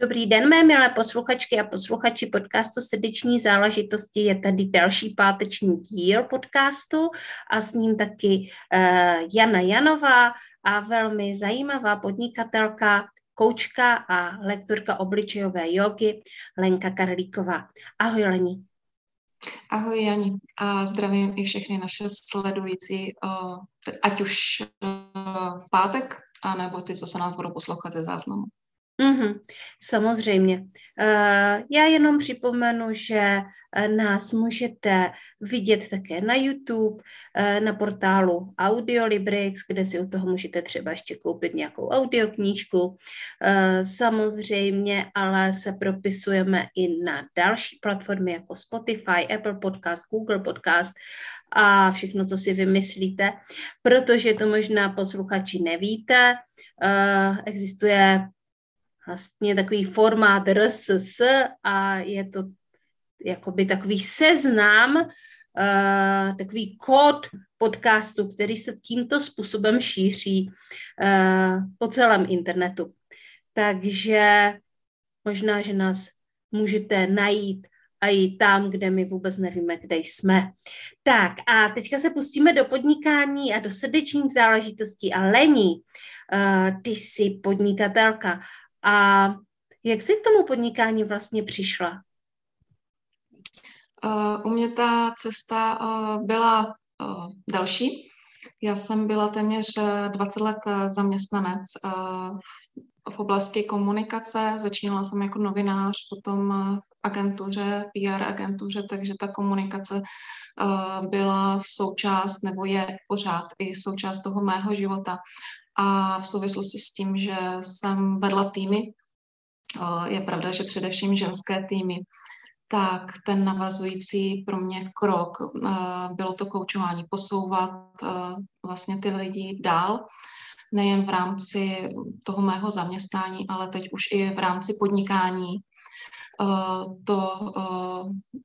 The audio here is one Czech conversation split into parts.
Dobrý den, mé milé posluchačky a posluchači podcastu Srdeční záležitosti. Je tady další páteční díl podcastu a s ním taky uh, Jana Janová a velmi zajímavá podnikatelka, koučka a lektorka obličejové jogy Lenka Karlíková. Ahoj Lení. Ahoj Jani a zdravím i všechny naše sledující, uh, ať už uh, v pátek, anebo ty, co se nás budou poslouchat ze záznamu. Mm-hmm, samozřejmě. Uh, já jenom připomenu, že uh, nás můžete vidět také na YouTube, uh, na portálu Audiolibrix, kde si u toho můžete třeba ještě koupit nějakou audioknížku. Samozřejmě, ale se propisujeme i na další platformy jako Spotify, Apple Podcast, Google Podcast a všechno, co si vymyslíte, protože to možná posluchači nevíte. Existuje vlastně takový formát RSS a je to jakoby takový seznam, uh, takový kód podcastu, který se tímto způsobem šíří uh, po celém internetu. Takže možná, že nás můžete najít a i tam, kde my vůbec nevíme, kde jsme. Tak a teďka se pustíme do podnikání a do srdečních záležitostí. A Lení, uh, ty jsi podnikatelka a jak jsi k tomu podnikání vlastně přišla? Uh, u mě ta cesta uh, byla uh, další. Já jsem byla téměř 20 let zaměstnanec v oblasti komunikace. Začínala jsem jako novinář, potom v agentuře, PR agentuře, takže ta komunikace byla součást, nebo je pořád i součást toho mého života. A v souvislosti s tím, že jsem vedla týmy, je pravda, že především ženské týmy, tak ten navazující pro mě krok bylo to koučování, posouvat vlastně ty lidi dál, nejen v rámci toho mého zaměstnání, ale teď už i v rámci podnikání, to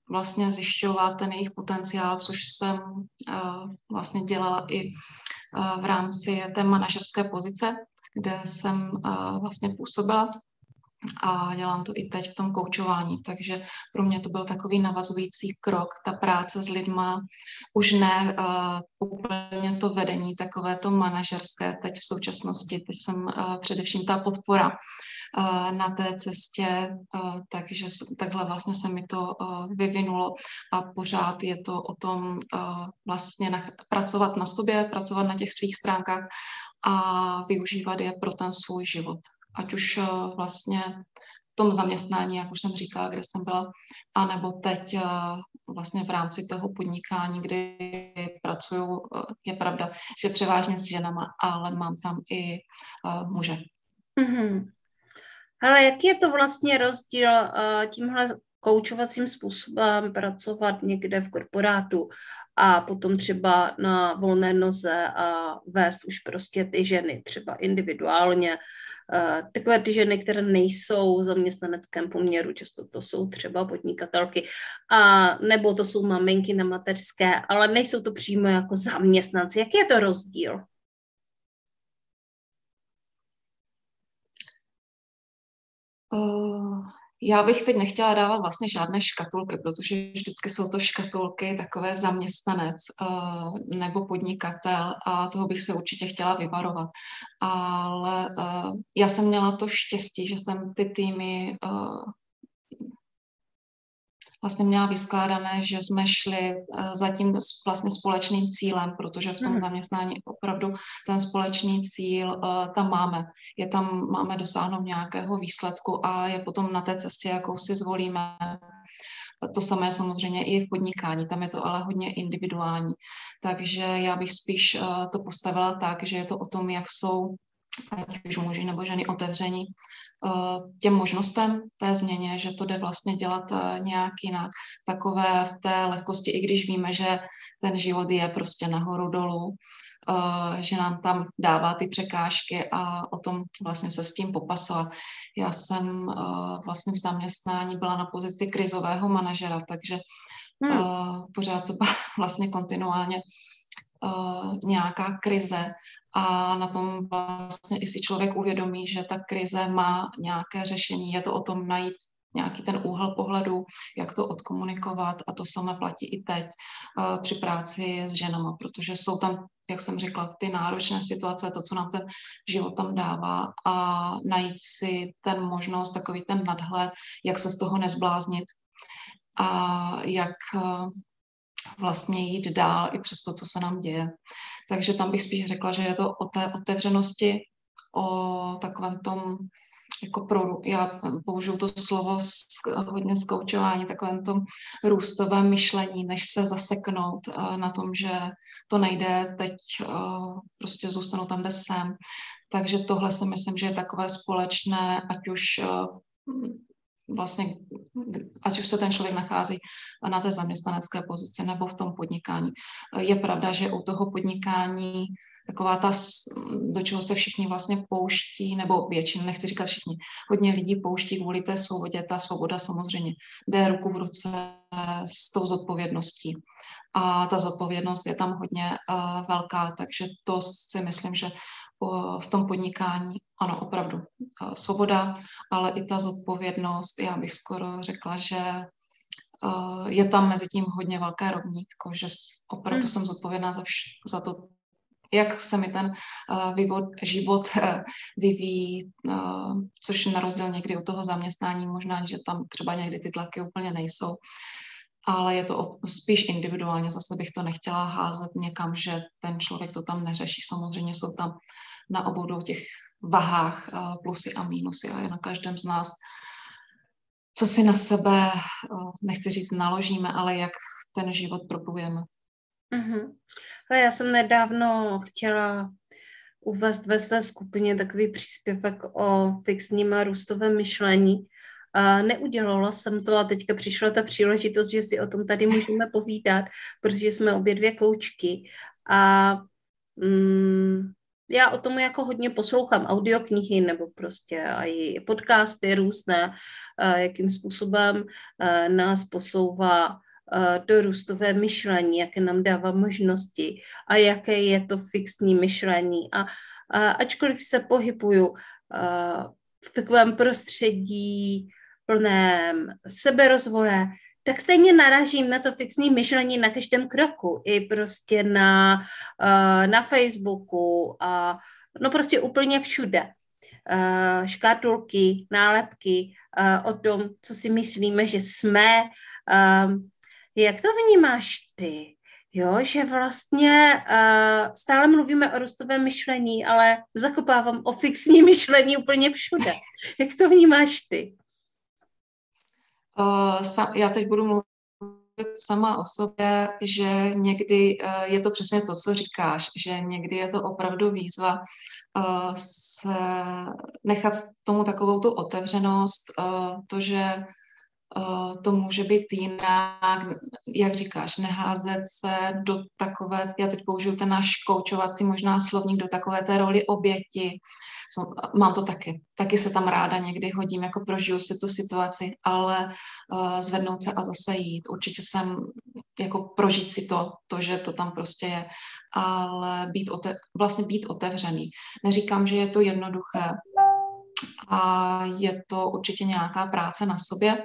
vlastně zjišťovat ten jejich potenciál, což jsem vlastně dělala i v rámci té manažerské pozice, kde jsem vlastně působila a dělám to i teď v tom koučování, takže pro mě to byl takový navazující krok, ta práce s lidma, už ne uh, úplně to vedení, takové to manažerské teď v současnosti, teď jsem uh, především ta podpora na té cestě, takže takhle vlastně se mi to vyvinulo a pořád je to o tom vlastně na, pracovat na sobě, pracovat na těch svých stránkách a využívat je pro ten svůj život ať už vlastně v tom zaměstnání, jak už jsem říkala, kde jsem byla, anebo teď vlastně v rámci toho podnikání, kdy pracuju, je pravda, že převážně s ženama, ale mám tam i muže. Mm-hmm. Ale jaký je to vlastně rozdíl tímhle koučovacím způsobem pracovat někde v korporátu a potom třeba na volné noze a vést už prostě ty ženy třeba individuálně Eh, takové ty ženy, které nejsou v zaměstnaneckém poměru, často to jsou třeba podnikatelky, a nebo to jsou maminky na mateřské, ale nejsou to přímo jako zaměstnanci. Jaký je to rozdíl? Uh, já bych teď nechtěla dávat vlastně žádné škatulky, protože vždycky jsou to škatulky takové zaměstnanec uh, nebo podnikatel a toho bych se určitě chtěla vyvarovat. Ale uh, já jsem měla to štěstí, že jsem ty týmy vlastně měla vyskládané, že jsme šli eh, za tím vlastně společným cílem, protože v tom hmm. zaměstnání opravdu ten společný cíl uh, tam máme. Je tam, máme dosáhnout nějakého výsledku a je potom na té cestě, jakou si zvolíme. To samé samozřejmě i v podnikání, tam je to ale hodně individuální. Takže já bych spíš uh, to postavila tak, že je to o tom, jak jsou ať už muži nebo ženy otevření eh, těm možnostem té změně, že to jde vlastně dělat eh, nějak jinak. Takové v té lehkosti, i když víme, že ten život je prostě nahoru dolů, eh, že nám tam dává ty překážky a o tom vlastně se s tím popasovat. Já jsem vlastně v zaměstnání byla na pozici krizového manažera, takže hmm. pořád to byla vlastně kontinuálně nějaká krize a na tom vlastně i si člověk uvědomí, že ta krize má nějaké řešení. Je to o tom najít nějaký ten úhel pohledu, jak to odkomunikovat a to samé platí i teď uh, při práci s ženama, protože jsou tam, jak jsem řekla, ty náročné situace, to, co nám ten život tam dává a najít si ten možnost, takový ten nadhled, jak se z toho nezbláznit a jak uh, vlastně jít dál i přes to, co se nám děje. Takže tam bych spíš řekla, že je to o té otevřenosti, o takovém tom, jako pro, já použiju to slovo hodně zkoučování, takovém tom růstovém myšlení, než se zaseknout uh, na tom, že to nejde, teď uh, prostě zůstanu tam, kde jsem. Takže tohle si myslím, že je takové společné, ať už uh, vlastně, ať už se ten člověk nachází na té zaměstnanecké pozici nebo v tom podnikání. Je pravda, že u toho podnikání taková ta, do čeho se všichni vlastně pouští, nebo většina, nechci říkat všichni, hodně lidí pouští kvůli té svobodě. Ta svoboda samozřejmě jde ruku v ruce s tou zodpovědností. A ta zodpovědnost je tam hodně uh, velká, takže to si myslím, že v tom podnikání, ano, opravdu svoboda, ale i ta zodpovědnost, já bych skoro řekla, že je tam mezi tím hodně velké rovnítko, že opravdu hmm. jsem zodpovědná za, vš- za to, jak se mi ten uh, vývod, život uh, vyvíjí, uh, což na rozdíl někdy u toho zaměstnání možná, že tam třeba někdy ty tlaky úplně nejsou, ale je to spíš individuálně, zase bych to nechtěla házet někam, že ten člověk to tam neřeší. Samozřejmě jsou tam na obou těch vahách plusy a mínusy a je na každém z nás, co si na sebe, nechci říct naložíme, ale jak ten život propujeme. Mm-hmm. Ale já jsem nedávno chtěla uvést ve své skupině takový příspěvek o fixním a růstovém myšlení. A neudělala jsem to a teďka přišla ta příležitost, že si o tom tady můžeme povídat, protože jsme obě dvě koučky a mm, já o tom jako hodně poslouchám audioknihy nebo prostě i podcasty různé, jakým způsobem nás posouvá do růstové myšlení, jaké nám dává možnosti a jaké je to fixní myšlení. A, a ačkoliv se pohybuju v takovém prostředí plném seberozvoje, tak stejně naražím na to fixní myšlení na každém kroku, i prostě na, uh, na Facebooku a no prostě úplně všude. Uh, škatulky, nálepky uh, o tom, co si myslíme, že jsme. Jak to vnímáš ty? Jo, že vlastně uh, stále mluvíme o růstovém myšlení, ale zakopávám o fixní myšlení úplně všude. Jak to vnímáš ty? Uh, já teď budu mluvit sama o sobě, že někdy uh, je to přesně to, co říkáš, že někdy je to opravdu výzva uh, se nechat tomu takovou tu otevřenost, to, že to může být jinak, jak říkáš, neházet se do takové, já teď použiju ten náš koučovací možná slovník, do takové té roli oběti, mám to taky. Taky se tam ráda někdy hodím, jako prožiju si tu situaci, ale uh, zvednout se a zase jít. Určitě jsem jako prožít si to, to, že to tam prostě je, ale být ote- vlastně být otevřený. Neříkám, že je to jednoduché a je to určitě nějaká práce na sobě,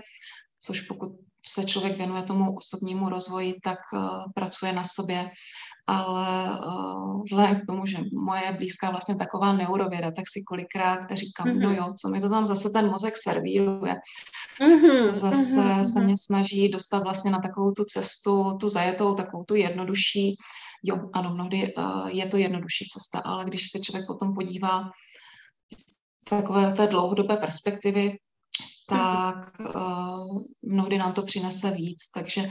což pokud se člověk věnuje tomu osobnímu rozvoji, tak uh, pracuje na sobě ale uh, vzhledem k tomu, že moje blízká vlastně taková neurověda, tak si kolikrát říkám, mm-hmm. no jo, co mi to tam zase ten mozek servíruje. Mm-hmm. Zase mm-hmm. se mě snaží dostat vlastně na takovou tu cestu, tu zajetou, takovou tu jednodušší. Jo, ano, mnohdy uh, je to jednodušší cesta, ale když se člověk potom podívá z takové té dlouhodobé perspektivy, tak uh, mnohdy nám to přinese víc. Takže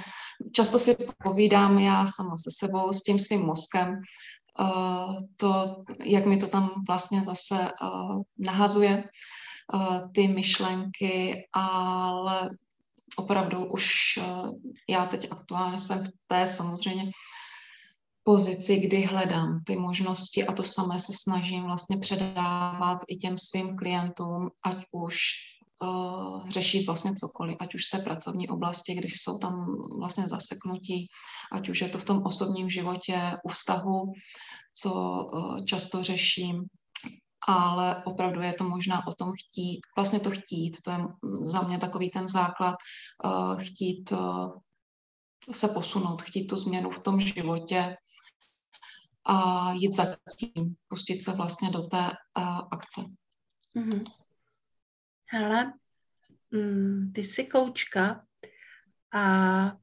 často si povídám já sama se sebou, s tím svým mozkem, uh, to, jak mi to tam vlastně zase uh, nahazuje, uh, ty myšlenky, ale opravdu už uh, já teď aktuálně jsem v té samozřejmě pozici, kdy hledám ty možnosti a to samé se snažím vlastně předávat i těm svým klientům, ať už uh, řeší vlastně cokoliv, ať už z té pracovní oblasti, když jsou tam vlastně zaseknutí, ať už je to v tom osobním životě, u vztahu, co uh, často řeším, ale opravdu je to možná o tom chtít, vlastně to chtít, to je za mě takový ten základ, uh, chtít uh, se posunout, chtít tu změnu v tom životě a jít za tím, pustit se vlastně do té uh, akce. Mm-hmm. Hele, mm, ty jsi koučka a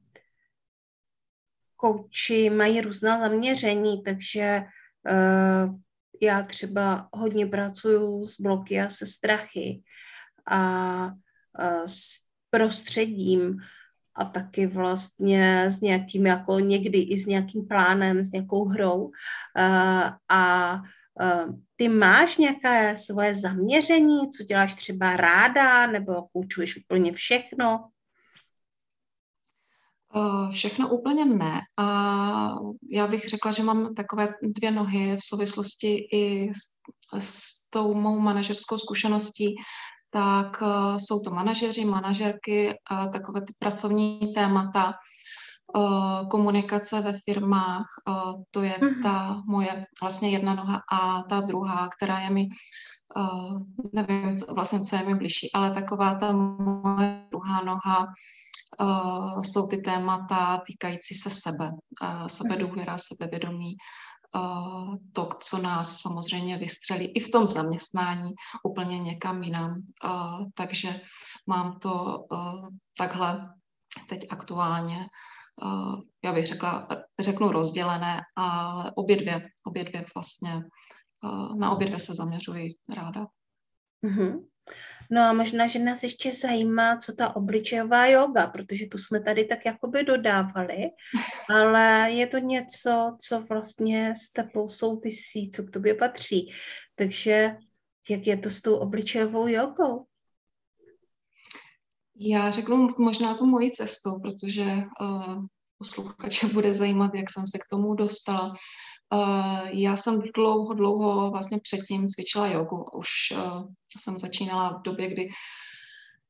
kouči mají různá zaměření, takže uh, já třeba hodně pracuju s bloky a se strachy a uh, s prostředím a taky vlastně s nějakým, jako někdy i s nějakým plánem, s nějakou hrou. Uh, a ty máš nějaké svoje zaměření, co děláš třeba ráda, nebo koučuješ úplně všechno? Všechno úplně ne. A já bych řekla, že mám takové dvě nohy v souvislosti i s, s tou mou manažerskou zkušeností, tak jsou to manažeři, manažerky, takové ty pracovní témata, uh, komunikace ve firmách, uh, to je mm-hmm. ta moje vlastně jedna noha a ta druhá, která je mi, uh, nevím co, vlastně, co je mi blížší, ale taková ta moje druhá noha uh, jsou ty témata týkající se sebe, uh, sebedůvěra, sebevědomí, uh, to, co nás samozřejmě vystřelí i v tom zaměstnání úplně někam jinam. Uh, takže mám to uh, takhle teď aktuálně, já bych řekla, řeknu rozdělené, ale obě dvě, obě dvě vlastně, na obě dvě se zaměřuji ráda. Mm-hmm. No a možná, že nás ještě zajímá, co ta obličejová yoga, protože tu jsme tady tak jakoby dodávali, ale je to něco, co vlastně s tebou souvisí, co k tobě patří. Takže jak je to s tou obličejovou jogou? Já řeknu možná tu moji cestu, protože uh, posluchače bude zajímat, jak jsem se k tomu dostala. Uh, já jsem dlouho, dlouho vlastně předtím cvičila jogu. Už uh, jsem začínala v době, kdy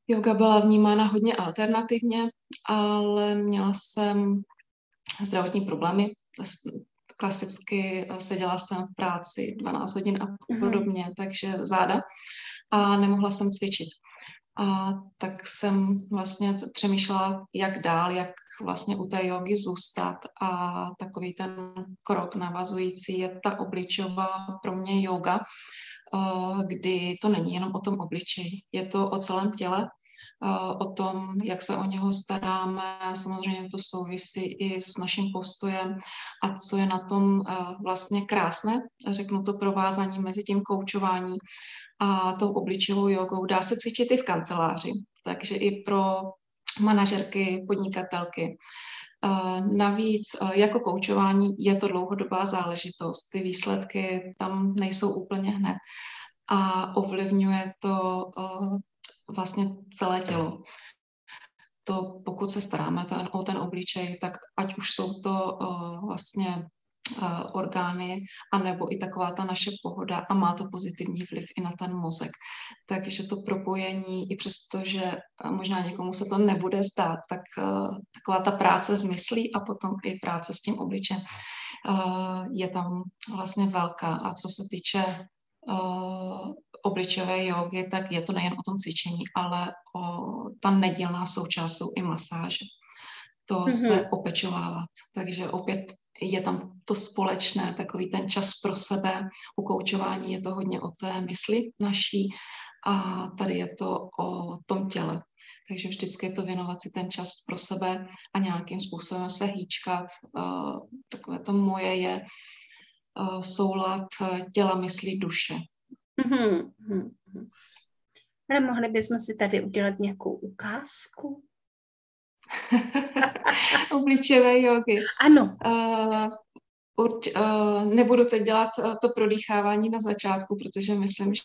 yoga byla vnímána hodně alternativně, ale měla jsem zdravotní problémy. Klasicky seděla jsem v práci 12 hodin a mhm. podobně, mm-hmm. takže záda a nemohla jsem cvičit. A tak jsem vlastně přemýšlela, jak dál, jak vlastně u té jogy zůstat. A takový ten krok navazující je ta obličová pro mě yoga, eh, kdy to není jenom o tom obličeji, je to o celém těle, o tom, jak se o něho staráme, samozřejmě to souvisí i s naším postojem a co je na tom eh, vlastně krásné, řeknu to provázání mezi tím koučování a tou obličejovou jogou. Dá se cvičit i v kanceláři, takže i pro manažerky, podnikatelky. Navíc jako koučování je to dlouhodobá záležitost. Ty výsledky tam nejsou úplně hned a ovlivňuje to vlastně celé tělo. To pokud se staráme ten, o ten obličej, tak ať už jsou to vlastně uh, orgány, anebo i taková ta naše pohoda a má to pozitivní vliv i na ten mozek. Takže to propojení, i přesto, že uh, možná někomu se to nebude zdát, tak uh, taková ta práce s myslí a potom i práce s tím obličem uh, je tam vlastně velká. A co se týče uh, obličové jogy, tak je to nejen o tom cvičení, ale o, ta nedílná součást jsou i masáže. To mm-hmm. se opečovávat. Takže opět je tam to společné, takový ten čas pro sebe. U koučování je to hodně o té mysli naší a tady je to o tom těle. Takže vždycky je to věnovat si ten čas pro sebe a nějakým způsobem se hýčkat. Uh, takové to moje je uh, soulad těla, mysli, duše. Mm-hmm. Ale mohli bychom si tady udělat nějakou ukázku? Obličejové jogy. Ano. Uh, Urč, uh, nebudu teď dělat uh, to prodýchávání na začátku, protože myslím, že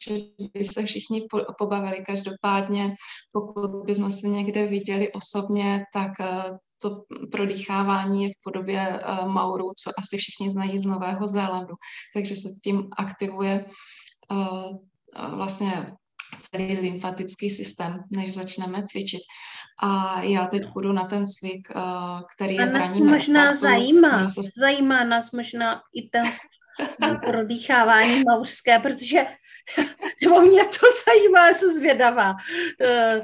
by se všichni po, pobavili. Každopádně, pokud bychom se někde viděli osobně, tak uh, to prodýchávání je v podobě uh, mauru, co asi všichni znají z Nového Zélandu. Takže se tím aktivuje uh, vlastně celý lymfatický systém, než začneme cvičit. A já teď půjdu na ten cvik, eh, který je v raním možná restartu. zajímá, se... zajímá nás možná i ten prodýchávání maurské, protože nebo mě to zajímá, jsem zvědavá. Uh,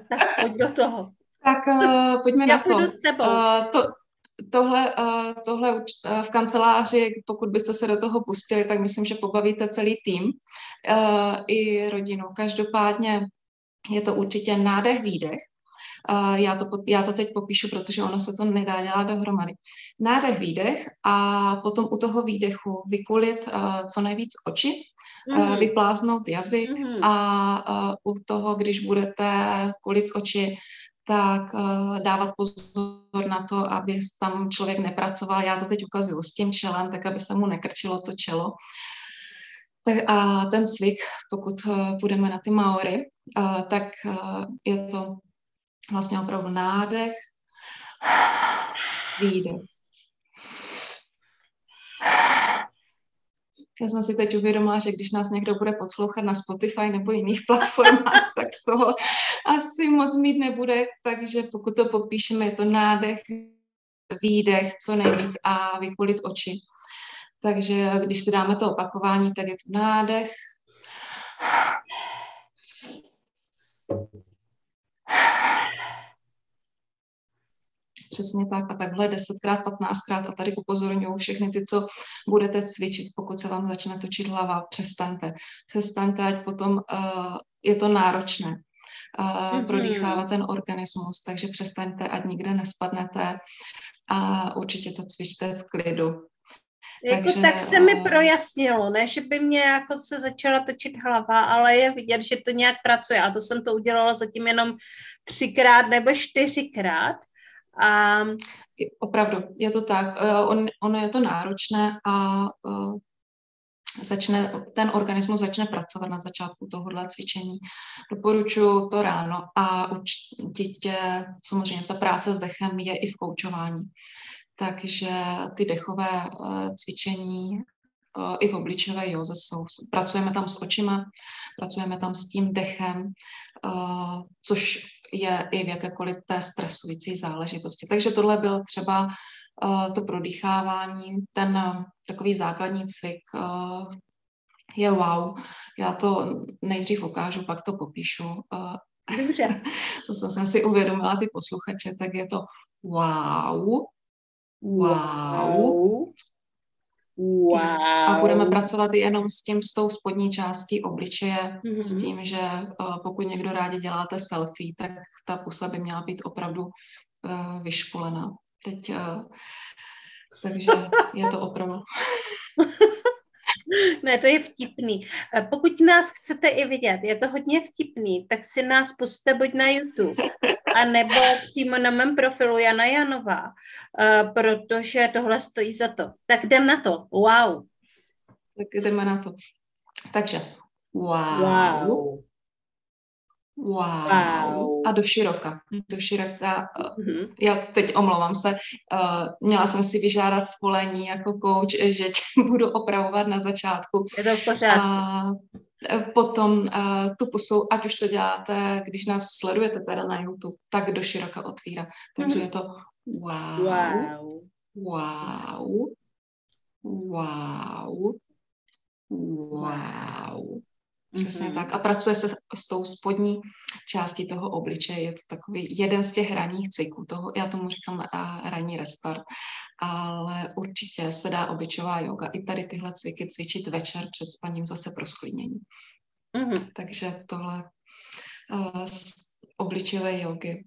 tak pojď do toho. Tak uh, pojďme já na to. S tebou. Uh, to tohle, uh, tohle uh, v kanceláři, pokud byste se do toho pustili, tak myslím, že pobavíte celý tým uh, i rodinu. Každopádně je to určitě nádech, výdech. Uh, já, to, já to teď popíšu, protože ono se to nedá dělat dohromady. Nádech, výdech a potom u toho výdechu vykulit uh, co nejvíc oči, mm-hmm. uh, vypláznout jazyk mm-hmm. a uh, u toho, když budete kulit oči, tak uh, dávat pozor na to, aby tam člověk nepracoval. Já to teď ukazuju s tím čelem, tak aby se mu nekrčilo to čelo. Tak a ten cvik, pokud uh, půjdeme na ty maory, uh, tak je to vlastně opravdu nádech, výdech. Já jsem si teď uvědomila, že když nás někdo bude poslouchat na Spotify nebo jiných platformách, tak z toho asi moc mít nebude, takže pokud to popíšeme, je to nádech, výdech, co nejvíc a vykulit oči. Takže když si dáme to opakování, tak je to nádech, Přesně tak a takhle desetkrát, patnáctkrát a tady upozorňuji všechny ty, co budete cvičit, pokud se vám začne točit hlava, přestaňte. Přestaňte, ať potom uh, je to náročné uh, mm-hmm. prodýchávat ten organismus, takže přestaňte, ať nikde nespadnete a určitě to cvičte v klidu. Jako Takže, tak se mi projasnilo, ne, že by mě jako se začala točit hlava, ale je vidět, že to nějak pracuje a to jsem to udělala zatím jenom třikrát nebo čtyřikrát a... Opravdu, je to tak. Eh, on, ono je to náročné a uh, začne, ten organismus začne pracovat na začátku tohohle cvičení. Doporučuji to ráno a určitě samozřejmě ta práce s dechem je i v koučování. Takže ty dechové uh, cvičení uh, i v obličové józe jsou. Pracujeme tam s očima, pracujeme tam s tím dechem, což je i v jakékoliv té stresující záležitosti. Takže tohle bylo třeba uh, to prodýchávání, ten uh, takový základní cvik uh, je wow. Já to nejdřív ukážu, pak to popíšu. Dobře. Co jsem si uvědomila, ty posluchače, tak je to wow, wow, wow. Wow. A budeme pracovat jenom s tím, s tou spodní částí obličeje, mm-hmm. s tím, že uh, pokud někdo rádi děláte selfie, tak ta pusa by měla být opravdu uh, vyškolená. Teď, uh, takže je to opravdu... Ne, to je vtipný. Pokud nás chcete i vidět, je to hodně vtipný, tak si nás puste buď na YouTube, a nebo přímo na mém profilu Jana Janová, uh, protože tohle stojí za to. Tak jdem na to. Wow. Tak jdeme na to. Takže wow. Wow. Wow. wow. A do široka. Do široka. Mm-hmm. Já teď omlouvám se. Uh, měla jsem si vyžádat spolení jako coach, že tě budu opravovat na začátku. Je to v pořádku. Uh, potom uh, tu pusu, ať už to děláte, když nás sledujete teda na YouTube, tak do široka otvírá. Takže mm-hmm. je to wow. Wow. Wow. Wow. Wow. Přesně mm-hmm. tak. A pracuje se s, s tou spodní částí toho obličeje. Je to takový jeden z těch ranních cyklů. Toho, já tomu říkám uh, ranní restart. Ale určitě se dá obličová yoga i tady tyhle cviky cvičit večer před spaním zase pro sklidnění. Mm-hmm. Takže tohle uh, z obličové jogy.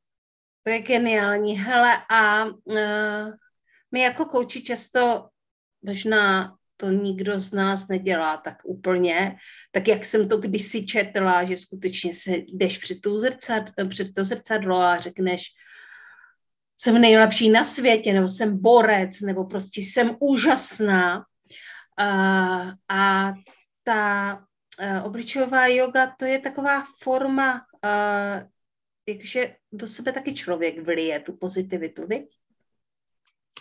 To je geniální. Hele, a uh, my jako kouči často možná to nikdo z nás nedělá tak úplně, tak jak jsem to kdysi četla, že skutečně se jdeš před, tu zrcad, před to zrcadlo a řekneš, jsem nejlepší na světě, nebo jsem borec, nebo prostě jsem úžasná. Uh, a ta uh, obličová yoga, to je taková forma, uh, do sebe taky člověk vlije tu pozitivitu, viď?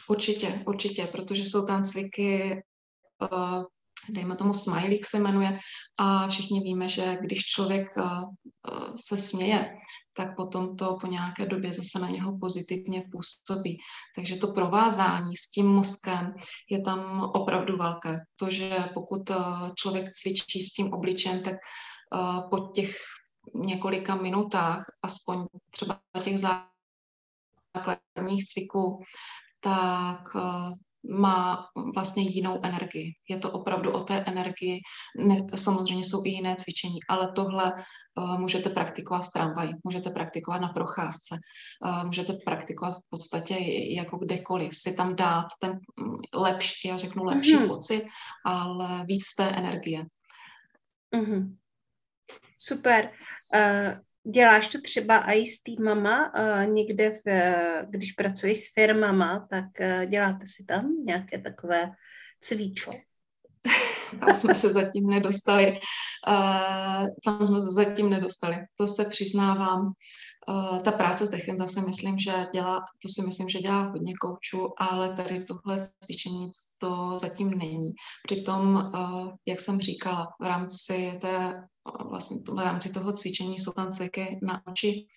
Určitě, určitě, protože jsou tam cviky, dejme tomu smajlík se jmenuje, a všichni víme, že když člověk uh, uh, se směje, tak potom to po nějaké době zase na něho pozitivně působí. Takže to provázání s tím mozkem je tam opravdu velké. To, že pokud člověk cvičí s tím obličem, tak po těch několika minutách, aspoň třeba těch základních cviků, tak eh, má vlastně jinou energii. Je to opravdu o té energii. Ne, samozřejmě jsou i jiné cvičení, ale tohle uh, můžete praktikovat v tramvaji, můžete praktikovat na procházce, uh, můžete praktikovat v podstatě jako kdekoliv. Si tam dát ten mm, lepší, já řeknu lepší mm-hmm. pocit, ale víc té energie. Mm-hmm. Super. Uh, Děláš to třeba i s týmama, někde, v, když pracuješ s firmama, tak uh, děláte si tam nějaké takové cvičo? Tam jsme se zatím nedostali. Uh, tam jsme se zatím nedostali. To se přiznávám. Uh, ta práce s dechem, si myslím, že dělá, to si myslím, že dělá hodně koučů, ale tady tohle cvičení to zatím není. Přitom, uh, jak jsem říkala, v rámci té vlastně v rámci toho cvičení jsou tam cviky na oči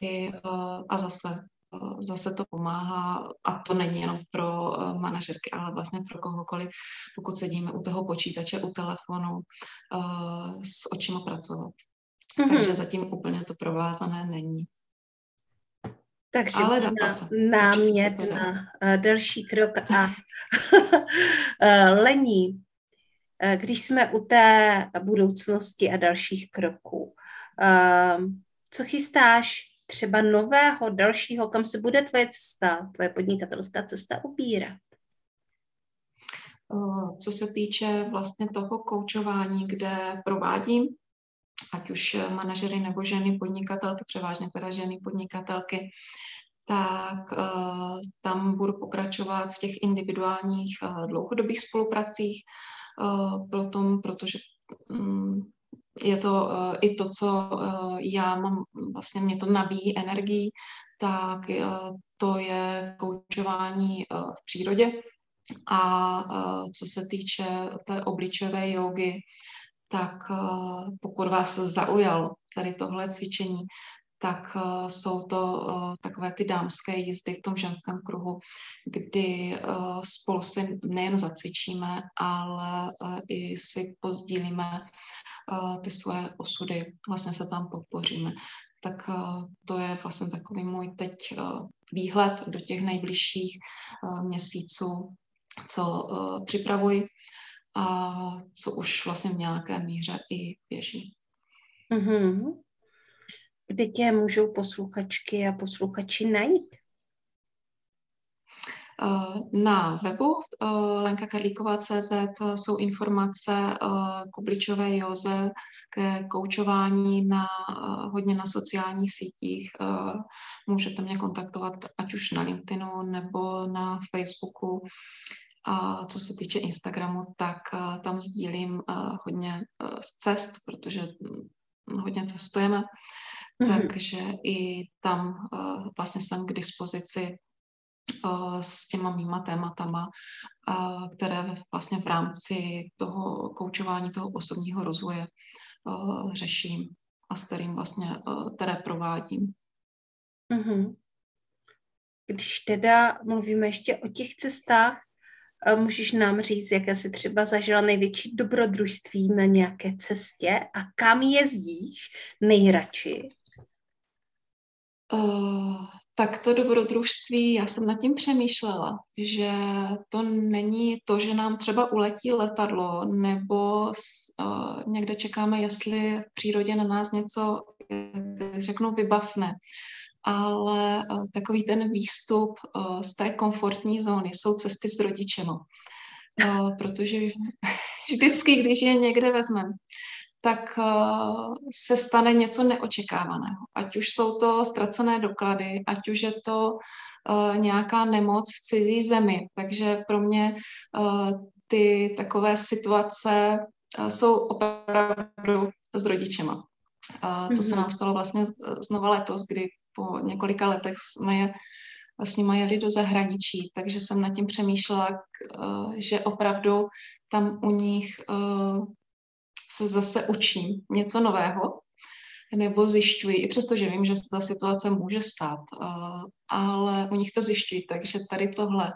i, a zase zase to pomáhá a to není jenom pro manažerky, ale vlastně pro kohokoliv, pokud sedíme u toho počítače, u telefonu, s očima pracovat. Mm-hmm. Takže zatím úplně to provázané není. Takže Ale dá na, se. námět na uh, další krok a uh, lení, uh, když jsme u té budoucnosti a dalších kroků. Co chystáš třeba nového, dalšího, kam se bude tvoje cesta, tvoje podnikatelská cesta ubírat? Co se týče vlastně toho koučování, kde provádím ať už eh, manažery nebo ženy podnikatelky, převážně teda ženy podnikatelky, tak uh, tam budu pokračovat v těch individuálních uh, dlouhodobých spolupracích, proto, protože um, je to i to, co já mám, vlastně mě to nabíjí energii, tak to je koučování v přírodě. A co se týče té obličové jogy, tak eh, pokud vás zaujalo tady tohle cvičení, tak uh, jsou to uh, takové ty dámské jízdy v tom ženském kruhu, kdy spolu si nejen zacvičíme, ale i si pozdílíme ty svoje osudy, vlastně se tam podpoříme. Tak to je vlastně takový můj teď výhled do těch nejbližších měsíců, co připravuji a co už vlastně v nějaké míře i běží. Mm-hmm. Kde tě můžou posluchačky a posluchači najít? Eh, na webu eh, lenkakarlíková.cz jsou informace eh, k obličové józe, ke koučování na, hodně na sociálních sítích. Můžete mě kontaktovat ať už na LinkedInu nebo na Facebooku. A co se týče Instagramu, tak uh, tam sdílím uh, hodně uh, z cest, protože um, hodně cestujeme, mm-hmm. takže i tam vlastně jsem k dispozici s těma mýma tématama, které vlastně v rámci toho koučování, toho osobního rozvoje řeším a s kterým vlastně, které provádím. Mm-hmm. Když teda mluvíme ještě o těch cestách, Můžeš nám říct, jaké jsi třeba zažila největší dobrodružství na nějaké cestě a kam jezdíš nejradši? Uh, tak to dobrodružství, já jsem nad tím přemýšlela, že to není to, že nám třeba uletí letadlo, nebo uh, někde čekáme, jestli v přírodě na nás něco, řeknu, vybavne ale eh, takový ten výstup eh, z té komfortní zóny jsou cesty s rodičema. Eh, protože vždycky, když je někde vezmeme, tak se stane něco neočekávaného. Ať už jsou to ztracené doklady, ať už je to nějaká nemoc v cizí zemi. Takže pro mě ty takové situace jsou opravdu s rodičema. To se nám mhm. stalo vlastně znova letos, kdy po několika letech jsme je s nimi jeli do zahraničí, takže jsem nad tím přemýšlela, uh, že opravdu tam u nich uh, se zase učím něco nového, nebo zjišťuji, i přesto, že vím, že ta situace může stát, uh, ale u nich to zjišťují, takže tady tohle.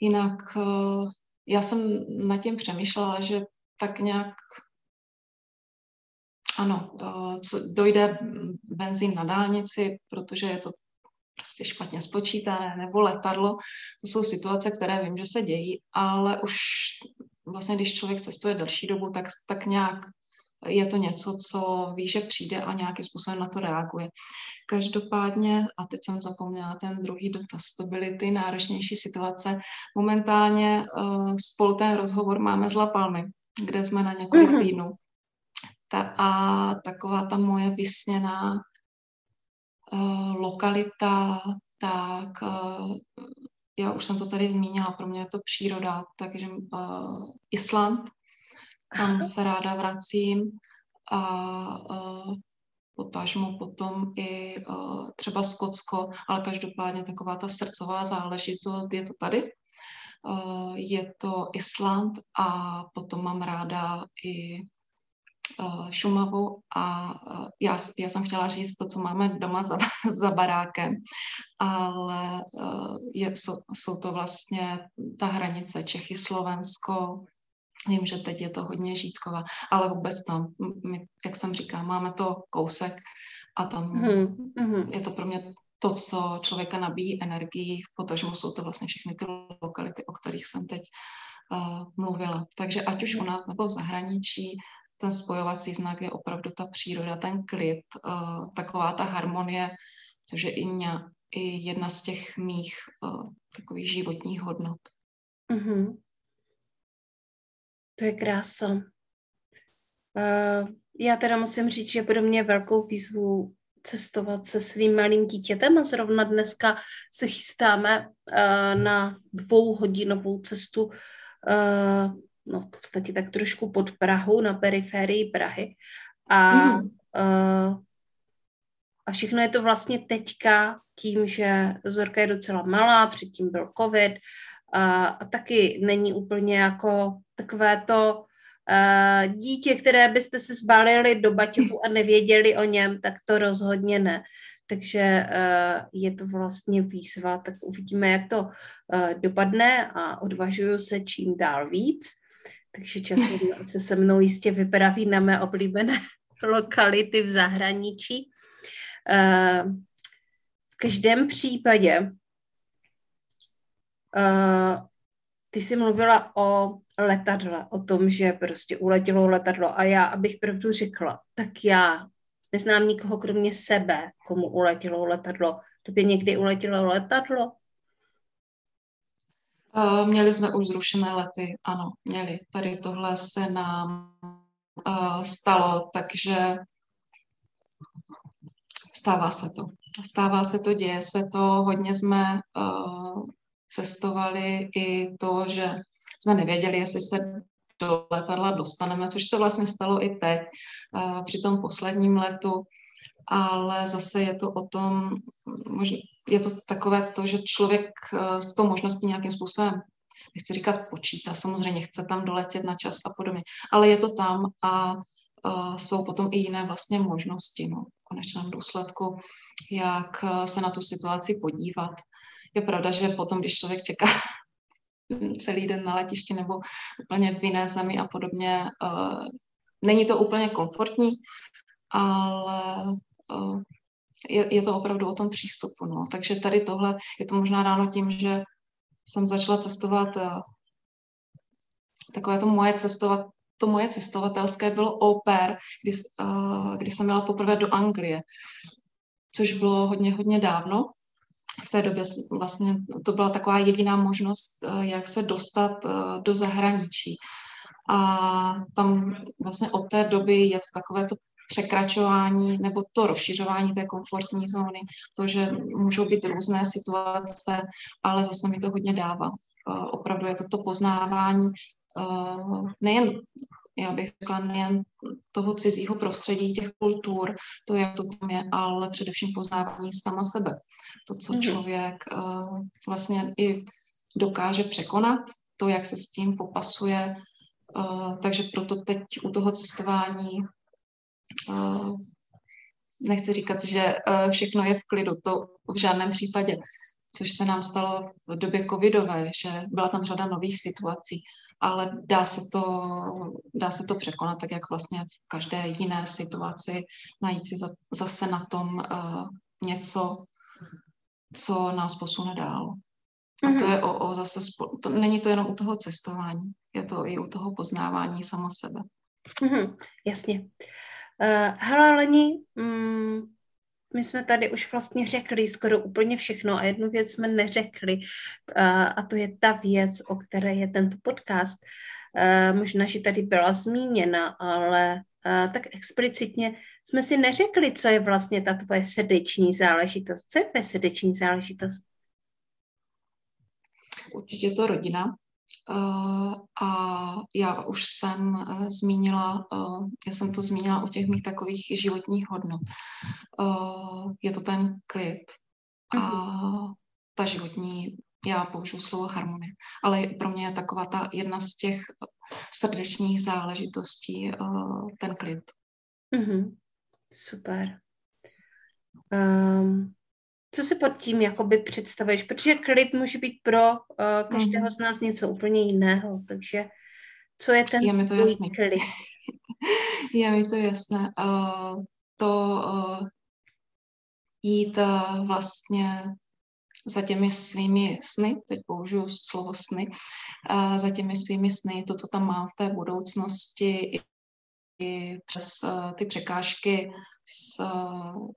Jinak já jsem nad tím přemýšlela, že tak nějak ano, uh, co, dojde benzín na dálnici, protože je to prostě špatně spočítané, nebo letadlo. To jsou situace, které vím, že se dějí, ale už vlastně, když člověk cestuje delší dobu, tak, tak nějak je to něco, co ví, že přijde a nějakým způsobem na to reaguje. Každopádně, a teď jsem zapomněla ten druhý dotaz, to byly ty náročnější situace. Momentálně uh, spolu ten rozhovor máme z La Palmy, kde jsme na několik mm-hmm. týdnů. Ta, a taková ta moje vysněná uh, lokalita, tak uh, já už jsem to tady zmínila, pro mě je to příroda, takže uh, Island, tam se ráda vracím a uh, potažmo potom i uh, třeba Skotsko, ale každopádně taková ta srdcová záležitost je to tady. Uh, je to Island a potom mám ráda i Šumavu a uh, já, já jsem chtěla říct to, co máme doma za, za barákem, ale uh, je, jsou, jsou to vlastně ta hranice Čechy, Slovensko, Vím, že teď je to hodně žítková, ale vůbec tam, my, jak jsem říkala, máme to kousek a tam mm-hmm. je to pro mě to, co člověka nabíjí energii, potažmo jsou to vlastně všechny ty lokality, o kterých jsem teď uh, mluvila. Takže ať už u nás nebo v zahraničí, ten spojovací znak je opravdu ta příroda, ten klid, uh, taková ta harmonie, což je i, ně, i jedna z těch mých uh, takových životních hodnot. Mm-hmm. To je krása. Uh, já teda musím říct, že pro mě velkou výzvu cestovat se svým malým dítětem a zrovna dneska se chystáme uh, na dvouhodinovou cestu uh, no v podstatě tak trošku pod Prahou, na periferii Prahy. A, mm. uh, a všechno je to vlastně teďka tím, že Zorka je docela malá, předtím byl covid a, a taky není úplně jako takové to uh, dítě, které byste se zbalili do baťohu a nevěděli o něm, tak to rozhodně ne. Takže uh, je to vlastně výzva, tak uvidíme, jak to dopadne a odvažuju se čím dál víc. Takže časem se se mnou jistě vypraví na mé oblíbené lokality v zahraničí. Uh, v každém případě uh, ty jsi mluvila o letadle, o tom, že prostě uletělo letadlo a já, abych pravdu řekla, tak já neznám nikoho kromě sebe, komu uletělo letadlo. Tobě někdy uletělo letadlo? Uh, měli jsme už zrušené lety, ano, měli. Tady tohle se nám uh, stalo, takže stává se to. Stává se to, děje se to, hodně jsme uh, cestovali i to, že jsme nevěděli, jestli se do letadla dostaneme, což se vlastně stalo i teď při tom posledním letu, ale zase je to o tom, je to takové to, že člověk uh, s tou možností nějakým způsobem nechci říkat počítá, samozřejmě chce tam doletět na čas a podobně, ale je to tam a uh, jsou potom i jiné vlastně možnosti, no, v konečném důsledku, jak se na tu situaci podívat. Je pravda, že potom, když člověk čeká celý den na letišti nebo úplně v jiné zemi a podobně. Není to úplně komfortní, ale je, je to opravdu o tom přístupu. No. Takže tady tohle je to možná dáno tím, že jsem začala cestovat uh, takové to moje cestovat, to moje cestovatelské bylo au pair, kdy, uh, kdy jsem měla poprvé do Anglie, což bylo hodně, hodně dávno v té době vlastně to byla taková jediná možnost, eh, jak se dostat eh, do zahraničí. A tam vlastně od té doby je to takové to překračování nebo to rozšiřování té komfortní zóny, to, že můžou být různé situace, ale zase mi to hodně dává. Eh, opravdu je to to poznávání uh, nejen já bych řekla nejen toho cizího prostředí, těch kultur, to, jak to tam je, ale především poznávání sama sebe. To, co mm-hmm. člověk uh, vlastně i dokáže překonat, to, jak se s tím popasuje. Uh, takže proto teď u toho cestování uh, nechci říkat, že uh, všechno je v klidu, to v žádném případě, což se nám stalo v době covidové, že byla tam řada nových situací ale dá se to, dá se to překonat, tak jak vlastně v každé jiné situaci najít si zase na tom uh, něco, co nás posune dál. A to mhm. je o, o zase, spo, to, není to jenom u toho cestování, je to i u toho poznávání sama sebe. Mm-hmm, jasně. Uh, hele, Leni, mm, my jsme tady už vlastně řekli skoro úplně všechno a jednu věc jsme neřekli a to je ta věc, o které je tento podcast. Možná, že tady byla zmíněna, ale tak explicitně jsme si neřekli, co je vlastně ta tvoje srdeční záležitost. Co je tvoje srdeční záležitost? Určitě to rodina. Uh, a já už jsem uh, zmínila, uh, já jsem to zmínila u těch mých takových životních hodnot. Je to ten klid a mm-hmm. ta životní, já použiju slovo harmonie, ale pro mě je taková ta jedna z těch srdečních záležitostí ten klid. Mm-hmm. Super. Um, co si pod tím jakoby představuješ? Protože klid může být pro uh, každého mm. z nás něco úplně jiného, takže co je ten je mi to jasný. klid? je mi to jasné. Uh, to uh, jít uh, vlastně za těmi svými sny, teď použiju slovo sny, uh, za těmi svými sny, to, co tam mám v té budoucnosti, i, i přes uh, ty překážky s, uh,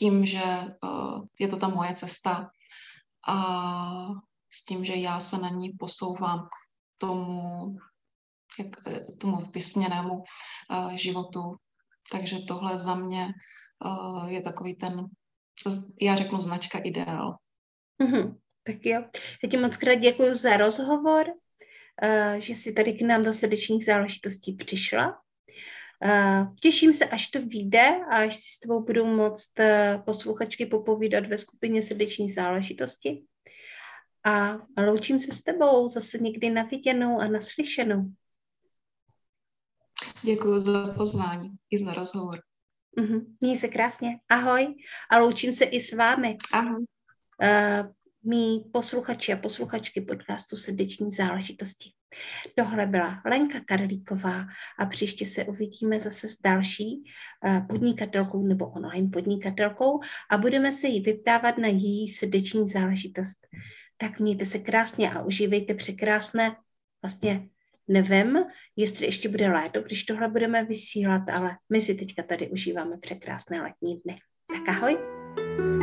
tím, že uh, je to ta moje cesta a s tím, že já se na ní posouvám k tomu, jak, eh, tomu vysněnému uh, životu. Takže tohle za mě je takový ten, já řeknu značka ideál. Mm-hmm. Tak jo. Já ti moc krát děkuji za rozhovor, že jsi tady k nám do srdečních záležitostí přišla. Těším se, až to vyjde a až si s tebou budou moct uh, posluchačky popovídat ve skupině srdeční záležitosti. A loučím se s tebou zase někdy na viděnou a naslyšenou. Děkuji za pozvání i za rozhovor. Uh-huh. Měj se krásně. Ahoj. A loučím se i s vámi. Ahoj. Uh, mý posluchači a posluchačky podcastu Srdeční záležitosti. Tohle byla Lenka Karlíková a příště se uvidíme zase s další eh, podnikatelkou nebo online podnikatelkou a budeme se jí vyptávat na její srdeční záležitost. Tak mějte se krásně a užívejte překrásné, vlastně nevím, jestli ještě bude léto, když tohle budeme vysílat, ale my si teďka tady užíváme překrásné letní dny. Tak ahoj! thank you